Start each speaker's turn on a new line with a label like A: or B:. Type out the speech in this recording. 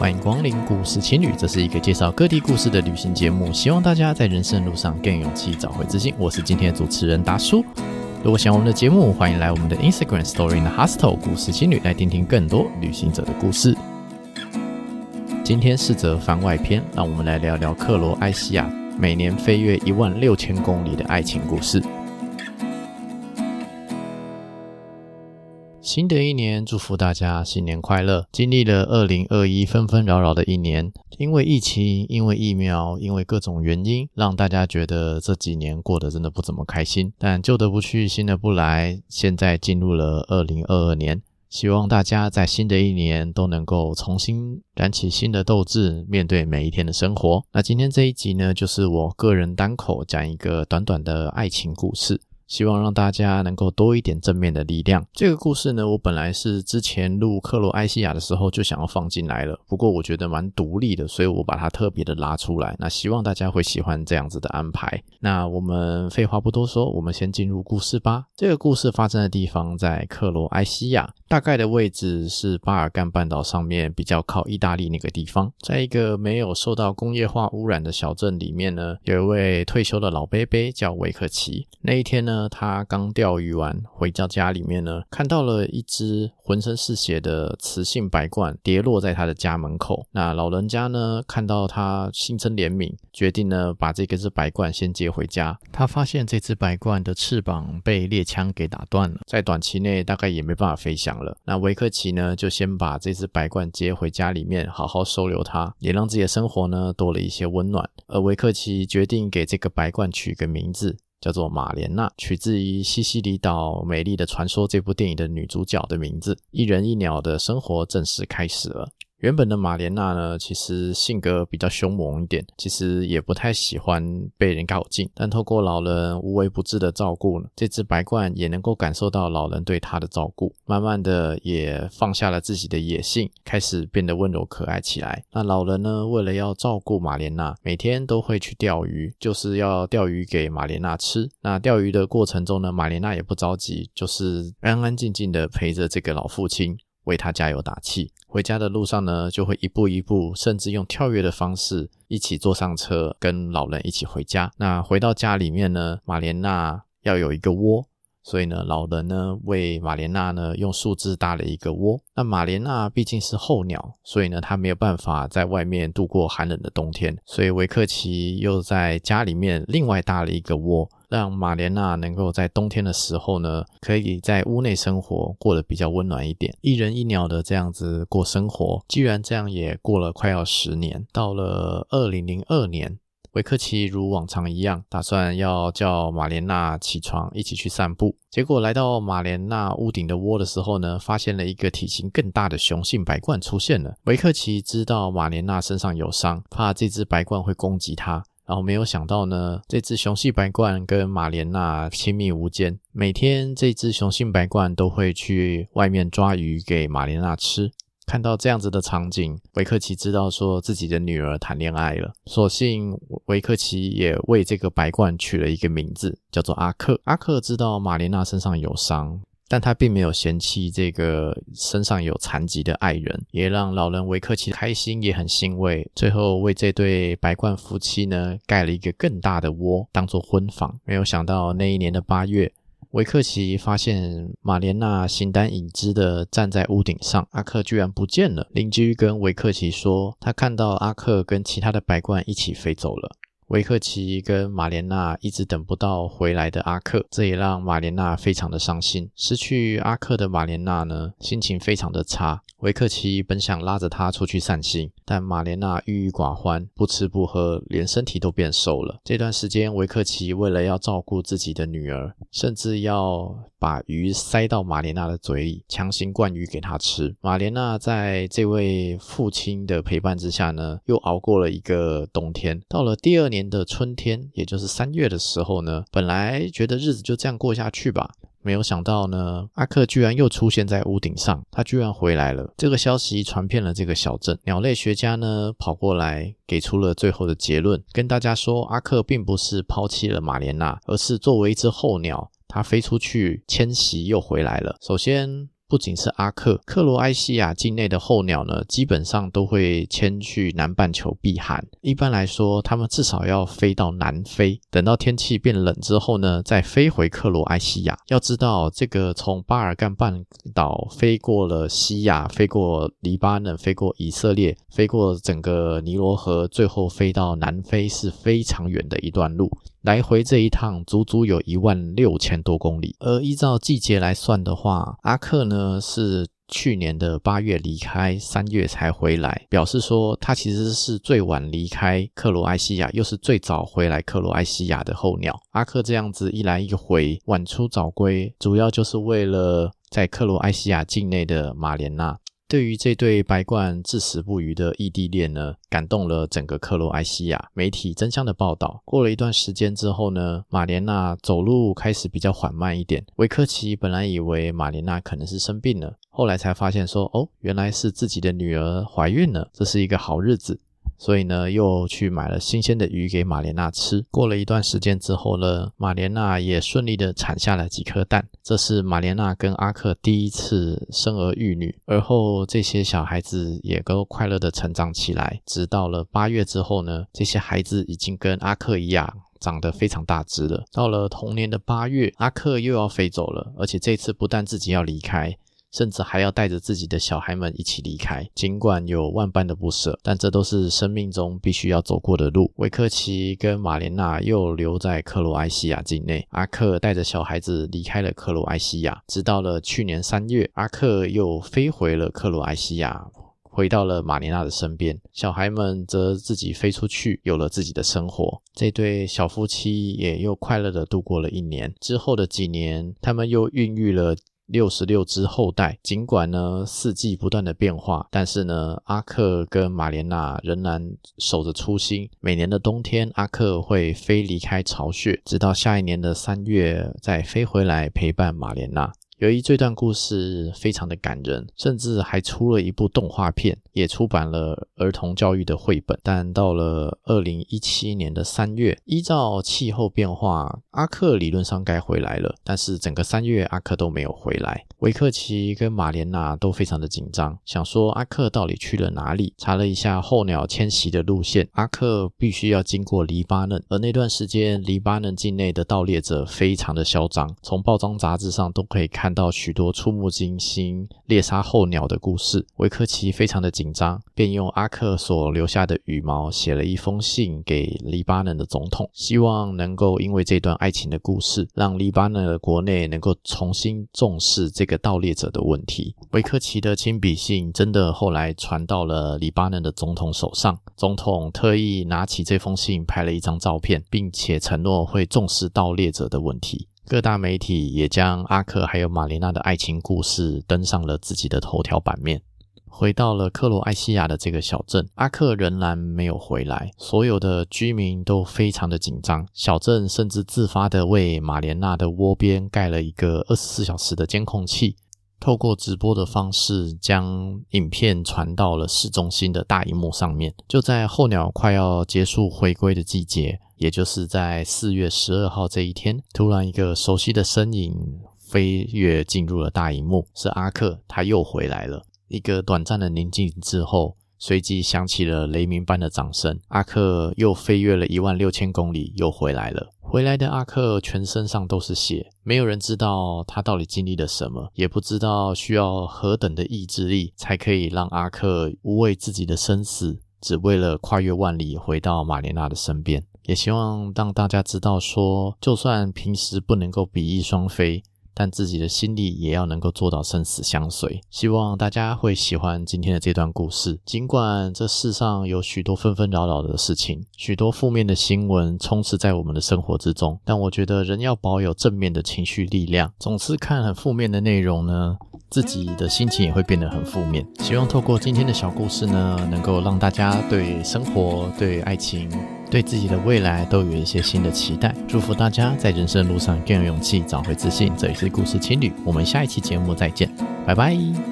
A: 欢迎光临故事青旅，这是一个介绍各地故事的旅行节目，希望大家在人生路上更有勇气，找回自信。我是今天的主持人达叔。如果喜欢我们的节目，欢迎来我们的 Instagram Story in the Hostel 故事青旅来听听更多旅行者的故事。今天是则番外篇，让我们来聊聊克罗埃西亚每年飞越一万六千公里的爱情故事。新的一年，祝福大家新年快乐！经历了二零二一纷纷扰扰的一年，因为疫情，因为疫苗，因为各种原因，让大家觉得这几年过得真的不怎么开心。但旧的不去，新的不来，现在进入了二零二二年，希望大家在新的一年都能够重新燃起新的斗志，面对每一天的生活。那今天这一集呢，就是我个人单口讲一个短短的爱情故事。希望让大家能够多一点正面的力量。这个故事呢，我本来是之前录克罗埃西亚的时候就想要放进来了，不过我觉得蛮独立的，所以我把它特别的拉出来。那希望大家会喜欢这样子的安排。那我们废话不多说，我们先进入故事吧。这个故事发生的地方在克罗埃西亚，大概的位置是巴尔干半岛上面比较靠意大利那个地方，在一个没有受到工业化污染的小镇里面呢，有一位退休的老伯伯叫维克奇。那一天呢，他刚钓鱼完，回到家里面呢，看到了一只浑身是血的雌性白鹳跌落在他的家门口。那老人家呢，看到他心生怜悯，决定呢把这个只白鹳先接回家。他发现这只白鹳的翅膀被猎枪给打断了，在短期内大概也没办法飞翔了。那维克奇呢，就先把这只白鹳接回家里面，好好收留它，也让自己的生活呢多了一些温暖。而维克奇决定给这个白鹳取个名字。叫做马莲娜，取自于西西里岛美丽的传说这部电影的女主角的名字。一人一鸟的生活正式开始了。原本的马莲娜呢，其实性格比较凶猛一点，其实也不太喜欢被人靠近。但透过老人无微不至的照顾呢，这只白鸛也能够感受到老人对它的照顾，慢慢的也放下了自己的野性，开始变得温柔可爱起来。那老人呢，为了要照顾马莲娜，每天都会去钓鱼，就是要钓鱼给马莲娜吃。那钓鱼的过程中呢，马莲娜也不着急，就是安安静静的陪着这个老父亲。为他加油打气，回家的路上呢，就会一步一步，甚至用跳跃的方式，一起坐上车，跟老人一起回家。那回到家里面呢，玛莲娜要有一个窝，所以呢，老人呢为玛莲娜呢用树枝搭了一个窝。那玛莲娜毕竟是候鸟，所以呢，她没有办法在外面度过寒冷的冬天，所以维克奇又在家里面另外搭了一个窝。让马莲娜能够在冬天的时候呢，可以在屋内生活，过得比较温暖一点。一人一鸟的这样子过生活，既然这样也过了快要十年。到了二零零二年，维克奇如往常一样，打算要叫马莲娜起床，一起去散步。结果来到马莲娜屋顶的窝的时候呢，发现了一个体型更大的雄性白鹳出现了。维克奇知道马莲娜身上有伤，怕这只白鹳会攻击她。然后没有想到呢，这只雄性白鹳跟马莲娜亲密无间，每天这只雄性白鹳都会去外面抓鱼给马莲娜吃。看到这样子的场景，维克奇知道说自己的女儿谈恋爱了，索性维克奇也为这个白鹳取了一个名字，叫做阿克。阿克知道马莲娜身上有伤。但他并没有嫌弃这个身上有残疾的爱人，也让老人维克奇开心，也很欣慰。最后为这对白鸛夫妻呢盖了一个更大的窝，当做婚房。没有想到那一年的八月，维克奇发现玛莲娜形单影只的站在屋顶上，阿克居然不见了。邻居跟维克奇说，他看到阿克跟其他的白鸛一起飞走了。维克奇跟玛莲娜一直等不到回来的阿克，这也让玛莲娜非常的伤心。失去阿克的玛莲娜呢，心情非常的差。维克奇本想拉着她出去散心，但玛莲娜郁郁寡欢，不吃不喝，连身体都变瘦了。这段时间，维克奇为了要照顾自己的女儿，甚至要把鱼塞到玛莲娜的嘴里，强行灌鱼给她吃。玛莲娜在这位父亲的陪伴之下呢，又熬过了一个冬天。到了第二年的春天，也就是三月的时候呢，本来觉得日子就这样过下去吧。没有想到呢，阿克居然又出现在屋顶上，他居然回来了。这个消息传遍了这个小镇，鸟类学家呢跑过来，给出了最后的结论，跟大家说，阿克并不是抛弃了玛莲娜，而是作为一只候鸟，它飞出去迁徙又回来了。首先，不仅是阿克，克罗埃西亚境内的候鸟呢，基本上都会迁去南半球避寒。一般来说，它们至少要飞到南非，等到天气变冷之后呢，再飞回克罗埃西亚。要知道，这个从巴尔干半岛飞过了西亚，飞过黎巴嫩，飞过以色列，飞过整个尼罗河，最后飞到南非是非常远的一段路。来回这一趟足足有一万六千多公里，而依照季节来算的话，阿克呢是去年的八月离开，三月才回来，表示说他其实是最晚离开克罗埃西亚，又是最早回来克罗埃西亚的候鸟。阿克这样子一来一回，晚出早归，主要就是为了在克罗埃西亚境内的马连纳。对于这对白冠至死不渝的异地恋呢，感动了整个克罗埃西亚媒体争相的报道。过了一段时间之后呢，马莲娜走路开始比较缓慢一点。维克奇本来以为马莲娜可能是生病了，后来才发现说，哦，原来是自己的女儿怀孕了，这是一个好日子。所以呢，又去买了新鲜的鱼给玛莲娜吃。过了一段时间之后呢，玛莲娜也顺利的产下了几颗蛋。这是玛莲娜跟阿克第一次生儿育女，而后这些小孩子也都快乐的成长起来。直到了八月之后呢，这些孩子已经跟阿克一样长得非常大只了。到了同年的八月，阿克又要飞走了，而且这次不但自己要离开。甚至还要带着自己的小孩们一起离开，尽管有万般的不舍，但这都是生命中必须要走过的路。维克奇跟玛莲娜又留在克罗埃西亚境内，阿克带着小孩子离开了克罗埃西亚，直到了去年三月，阿克又飞回了克罗埃西亚，回到了玛莲娜的身边，小孩们则自己飞出去，有了自己的生活。这对小夫妻也又快乐地度过了一年。之后的几年，他们又孕育了。六十六只后代，尽管呢四季不断的变化，但是呢阿克跟马莲娜仍然守着初心。每年的冬天，阿克会飞离开巢穴，直到下一年的三月再飞回来陪伴马莲娜。由于这段故事非常的感人，甚至还出了一部动画片，也出版了儿童教育的绘本。但到了二零一七年的三月，依照气候变化，阿克理论上该回来了，但是整个三月阿克都没有回来。维克奇跟玛莲娜都非常的紧张，想说阿克到底去了哪里？查了一下候鸟迁徙的路线，阿克必须要经过黎巴嫩，而那段时间黎巴嫩境内的盗猎者非常的嚣张，从报章杂志上都可以看。看到许多触目惊心猎杀候鸟的故事，维克奇非常的紧张，便用阿克所留下的羽毛写了一封信给黎巴嫩的总统，希望能够因为这段爱情的故事，让黎巴嫩的国内能够重新重视这个盗猎者的问题。维克奇的亲笔信真的后来传到了黎巴嫩的总统手上，总统特意拿起这封信拍了一张照片，并且承诺会重视盗猎者的问题。各大媒体也将阿克还有玛莲娜的爱情故事登上了自己的头条版面。回到了克罗埃西亚的这个小镇，阿克仍然没有回来，所有的居民都非常的紧张。小镇甚至自发的为玛莲娜的窝边盖了一个二十四小时的监控器，透过直播的方式将影片传到了市中心的大荧幕上面。就在候鸟快要结束回归的季节。也就是在四月十二号这一天，突然一个熟悉的身影飞跃进入了大荧幕，是阿克，他又回来了。一个短暂的宁静之后，随即响起了雷鸣般的掌声。阿克又飞跃了一万六千公里，又回来了。回来的阿克全身上都是血，没有人知道他到底经历了什么，也不知道需要何等的意志力才可以让阿克无畏自己的生死，只为了跨越万里回到玛莲娜的身边。也希望让大家知道说，就算平时不能够比翼双飞，但自己的心里也要能够做到生死相随。希望大家会喜欢今天的这段故事。尽管这世上有许多纷纷扰扰的事情，许多负面的新闻充斥在我们的生活之中，但我觉得人要保有正面的情绪力量。总是看很负面的内容呢，自己的心情也会变得很负面。希望透过今天的小故事呢，能够让大家对生活、对爱情。对自己的未来都有一些新的期待，祝福大家在人生路上更有勇气，找回自信。这里是故事情侣，我们下一期节目再见，拜拜。